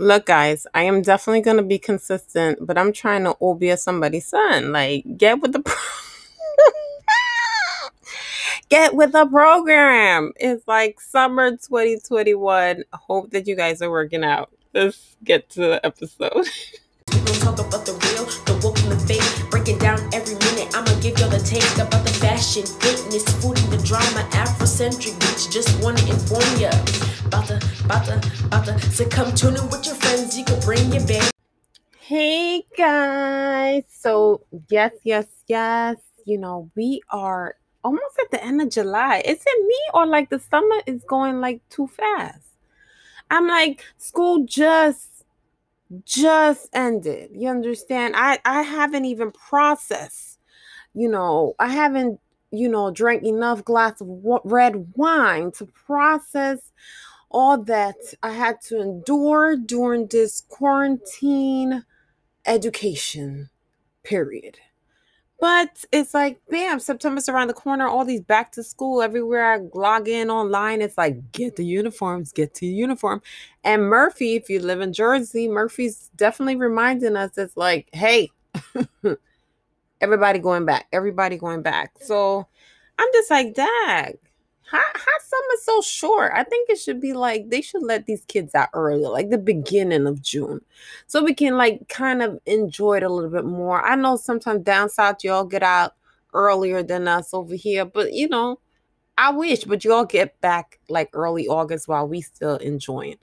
Look, guys, I am definitely gonna be consistent, but I'm trying to be somebody's son. Like, get with the get with the program. It's like summer 2021. Hope that you guys are working out. Let's get to the episode. Give y'all the taste about the fashion, fitness, food, and the drama. Afrocentric bitch, just wanna inform ya. About the, about the, about the. So come tune in with your friends. You can bring your band. Hey guys. So, yes, yes, yes. You know, we are almost at the end of July. Is it me or like the summer is going like too fast? I'm like, school just just ended. You understand? I I haven't even processed. You know, I haven't, you know, drank enough glass of red wine to process all that I had to endure during this quarantine education period. But it's like, bam, September's around the corner, all these back to school everywhere I log in online. It's like, get the uniforms, get to uniform. And Murphy, if you live in Jersey, Murphy's definitely reminding us it's like, hey, everybody going back, everybody going back. So I'm just like, dag, how, how summer so short? I think it should be like they should let these kids out earlier, like the beginning of June, so we can like kind of enjoy it a little bit more. I know sometimes down south y'all get out earlier than us over here, but you know, I wish, but y'all get back like early August while we still enjoying.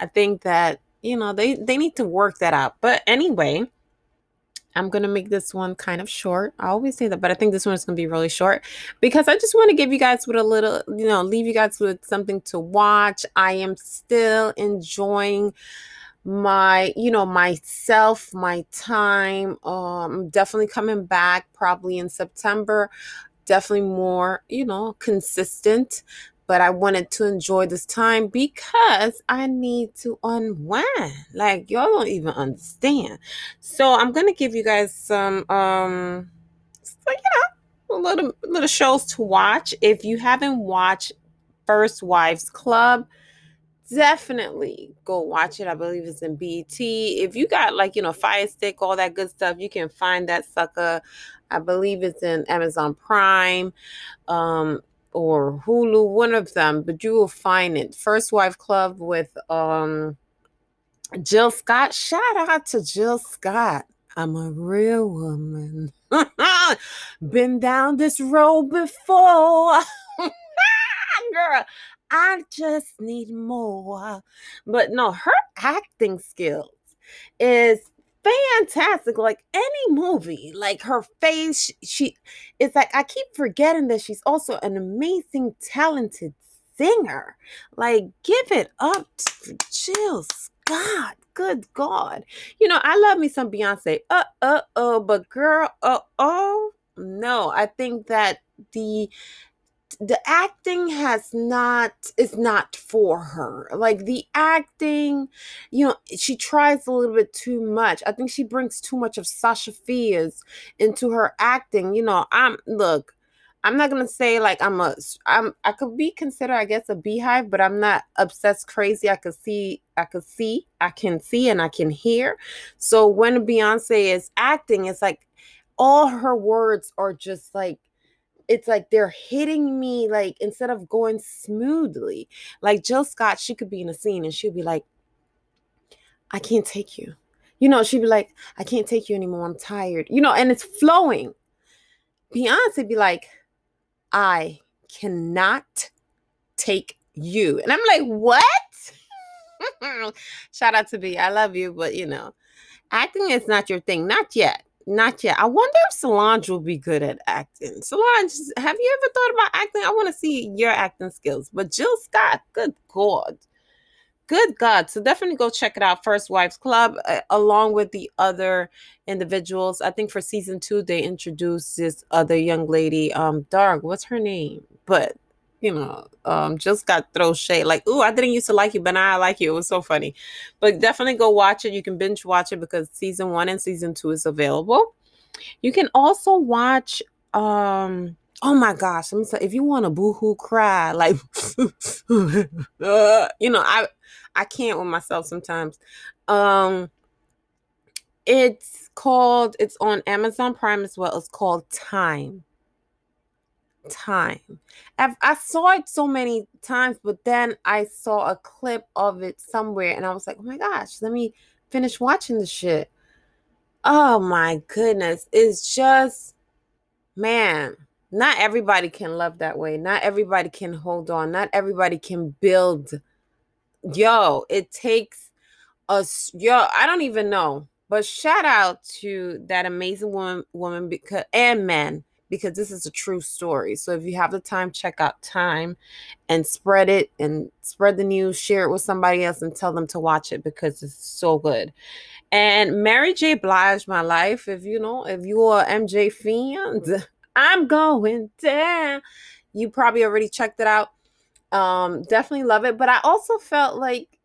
I think that you know they they need to work that out. But anyway. I'm going to make this one kind of short. I always say that, but I think this one is going to be really short because I just want to give you guys with a little, you know, leave you guys with something to watch. I am still enjoying my, you know, myself, my time. Um definitely coming back probably in September. Definitely more, you know, consistent but I wanted to enjoy this time because I need to unwind. Like y'all don't even understand. So I'm gonna give you guys some um so, you know little little shows to watch. If you haven't watched First Wives Club, definitely go watch it. I believe it's in BET. If you got like, you know, Fire Stick, all that good stuff, you can find that sucker. I believe it's in Amazon Prime. Um or Hulu, one of them, but you will find it. First Wife Club with um Jill Scott. Shout out to Jill Scott. I'm a real woman. Been down this road before. Girl, I just need more. But no, her acting skills is fantastic. Like any movie, like her face, she, it's like I keep forgetting that she's also an amazing, talented singer. Like, give it up to Jill Scott. Good God. You know, I love me some Beyonce. Uh uh oh, but girl, uh oh. No, I think that the the acting has not is not for her. Like the acting you know she tries a little bit too much. I think she brings too much of sasha fierce into her acting. You know i'm look i'm not gonna say like i'm a i'm i could be considered i guess a Beyhive but i'm not obsessed crazy. I could see i could see i can see and i can hear. So when beyonce is acting it's like all her words are just like it's like they're hitting me like instead of going smoothly. Like Jill Scott, she could be in a scene and she'd be like, I can't take you. You know, she'd be like, I can't take you anymore. I'm tired. You know, and it's flowing. Beyonce be like, I cannot take you. And I'm like, what? Shout out to B. I love you, but you know, acting is not your thing. Not yet. Not yet. I wonder if Solange will be good at acting. Solange, have you ever thought about acting? I want to see your acting skills. But Jill Scott, good God. Good God. So definitely go check it out. First Wives Club, uh, along with the other individuals. I think for season two, they introduced this other young lady, um, Dark. What's her name? But you know, um, just got throw shade like, "Ooh, I didn't used to like you, but now I like you." It was so funny, but definitely go watch it. You can binge watch it because season one and season two is available. You can also watch um Oh my gosh, if you want a boohoo cry, like uh, you know, I I can't with myself sometimes. Um it's called it's on Amazon Prime as well. It's called Time. Time. I've, I saw it so many times, but then I saw a clip of it somewhere and I was like, oh my gosh, let me finish watching the shit. Oh my goodness. It's just, man, not everybody can love that way. Not everybody can hold on. Not everybody can build. Yo, it takes us, yo, I don't even know. But shout out to that amazing woman, woman because and man because this is a true story. So if you have the time, check out Time and spread it and spread the news, share it with somebody else and tell them to watch it because it's so good. And Mary J. Blige, my life. If you know, if you are MJ fan, I'm going down. You probably already checked it out. Um, definitely love it. But I also felt like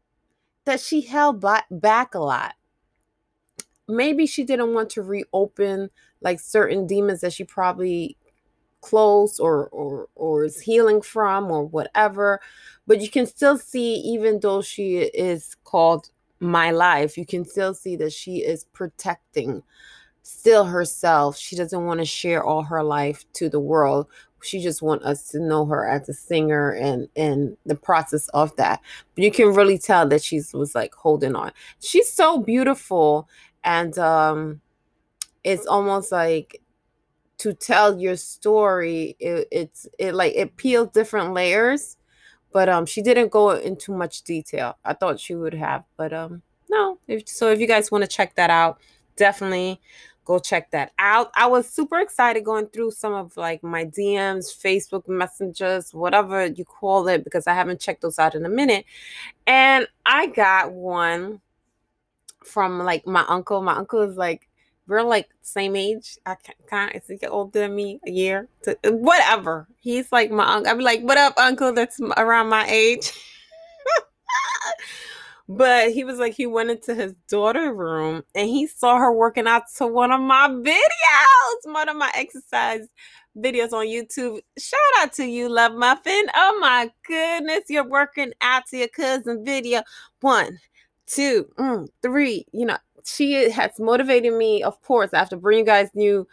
that she held back a lot. Maybe she didn't want to reopen like certain demons that she probably closed or or or is healing from or whatever but you can still see even though she is called my life you can still see that she is protecting still herself. She doesn't want to share all her life to the world. She just want us to know her as a singer and and the process of that. But you can really tell that she's was like holding on. She's so beautiful and um it's almost like to tell your story it, it's it like it peels different layers but um she didn't go into much detail. I thought she would have but um no. If, so if you guys want to check that out definitely go check that out. I was super excited going through some of like my dms facebook messengers whatever you call it because i haven't checked those out in a minute. And i got one from like my uncle. My uncle is like we're like same age. I can't. Is he older than me a year? To, whatever. He's like my uncle. I'm like, what up, uncle? That's around my age. but he was like, he went into his daughter room and he saw her working out to one of my videos, one of my exercise videos on YouTube. Shout out to you, Love Muffin. Oh my goodness, you're working out to your cousin video. One, two, mm, three. You know, she has motivated me, of course, after bringing you guys new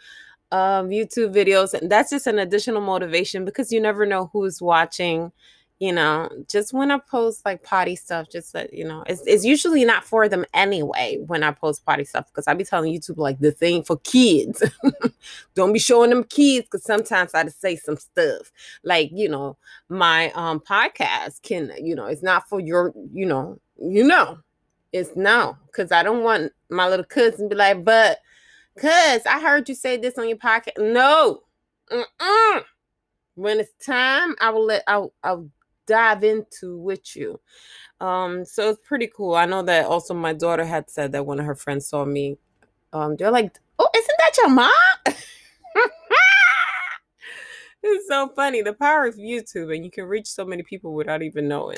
um, YouTube videos. And that's just an additional motivation because you never know who's watching. You know, just when I post like potty stuff, just that, you know, it's, it's usually not for them anyway when I post potty stuff because I be telling YouTube like the thing for kids. Don't be showing them kids because sometimes I just say some stuff like, you know, my um podcast can, you know, it's not for your, you know, you know, it's no, because I don't want my little cousin be like, but cuz I heard you say this on your podcast. No. Mm-mm. When it's time, I will let I'll, I'll dive into with you. Um, so it's pretty cool. I know that also my daughter had said that one of her friends saw me. Um, they're like, Oh, isn't that your mom? it's so funny. The power of YouTube, and you can reach so many people without even knowing.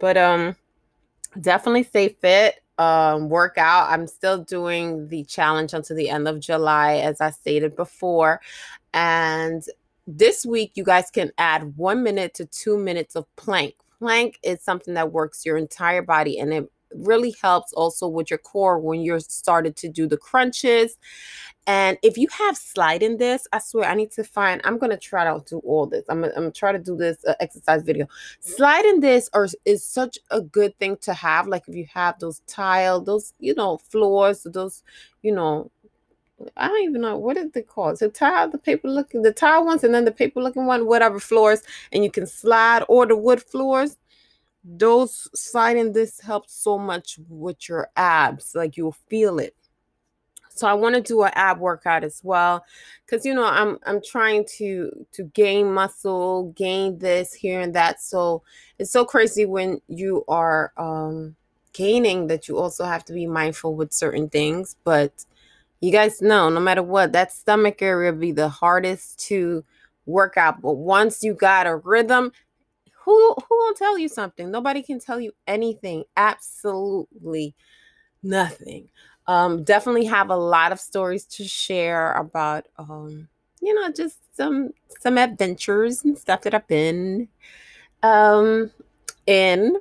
But um, definitely stay fit um work out. I'm still doing the challenge until the end of july as i stated before. And this week you guys can add one minute to two minutes of plank. Plank is something that works your entire body and it really helps also with your core when you're started to do the crunches and if you have sliding discs, I swear I need to find, I'm going to try to do all this. I'm, I'm going to try to do this uh, exercise video. Sliding discs or is such a good thing to have. Like if you have those tile, those, you know, floors, those, you know, I don't even know what is it called. The tile, the paper looking, the tile ones, and then the paper looking one, whatever floors, and you can slide or the wood floors. Those sliding discs helps so much with your abs, like you'll feel it. So I want to do an ab workout as well cuz you know I'm I'm trying to to gain muscle, gain this here and that. So it's so crazy when you are um gaining that you also have to be mindful with certain things, but you guys know no matter what that stomach area be the hardest to work out, but once you got a rhythm, who who will tell you something? Nobody can tell you anything. Absolutely nothing um, definitely have a lot of stories to share about um, you know, just some some adventures and stuff that I've been um in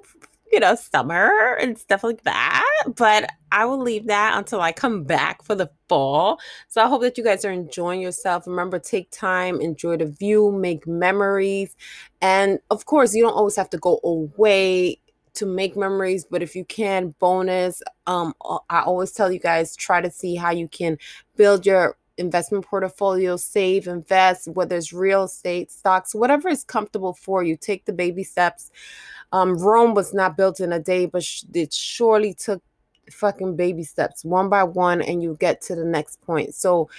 you know, summer and stuff like that. But I will leave that until I come back for the fall. So I hope that you guys are enjoying yourself. Remember, take time, enjoy the view, make memories. And of course, you don't always have to go away to make memories but if you can bonus um i always tell you guys try to see how you can build your investment portfolio save invest whether it's real estate stocks whatever is comfortable for you take the baby steps um, Rome was not built in a day, but sh- it surely took fucking baby steps one by one, and you get to the next point. So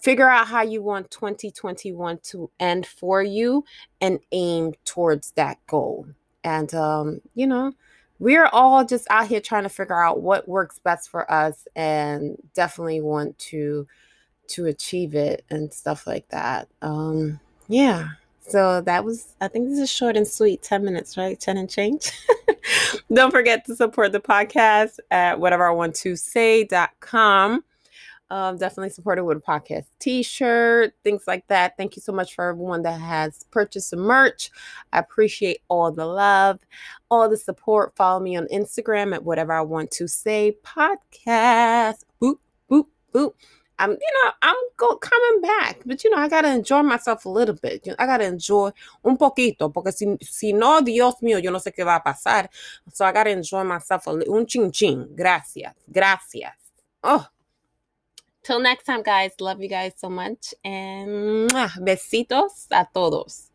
figure out how you want 2021 to end for you and aim towards that goal. And, um, you know, we're all just out here trying to figure out what works best for us and definitely want to to achieve it and stuff like that um yeah so that was, I think this is short and sweet 10 minutes, right? 10 and change. Don't forget to support the podcast at whatever I want to say.com. Um, definitely support it with a podcast t shirt, things like that. Thank you so much for everyone that has purchased some merch. I appreciate all the love, all the support. Follow me on Instagram at whatever I want to say podcast. Boop, boop, boop. I'm, you know, I'm go coming back, but you know, I gotta enjoy myself a little bit. I gotta enjoy un poquito, porque si, si no, Dios mío, yo no sé qué va a pasar. So I gotta enjoy myself a little, un ching ching. Gracias, gracias. Oh, till next time, guys. Love you guys so much, and besitos a todos.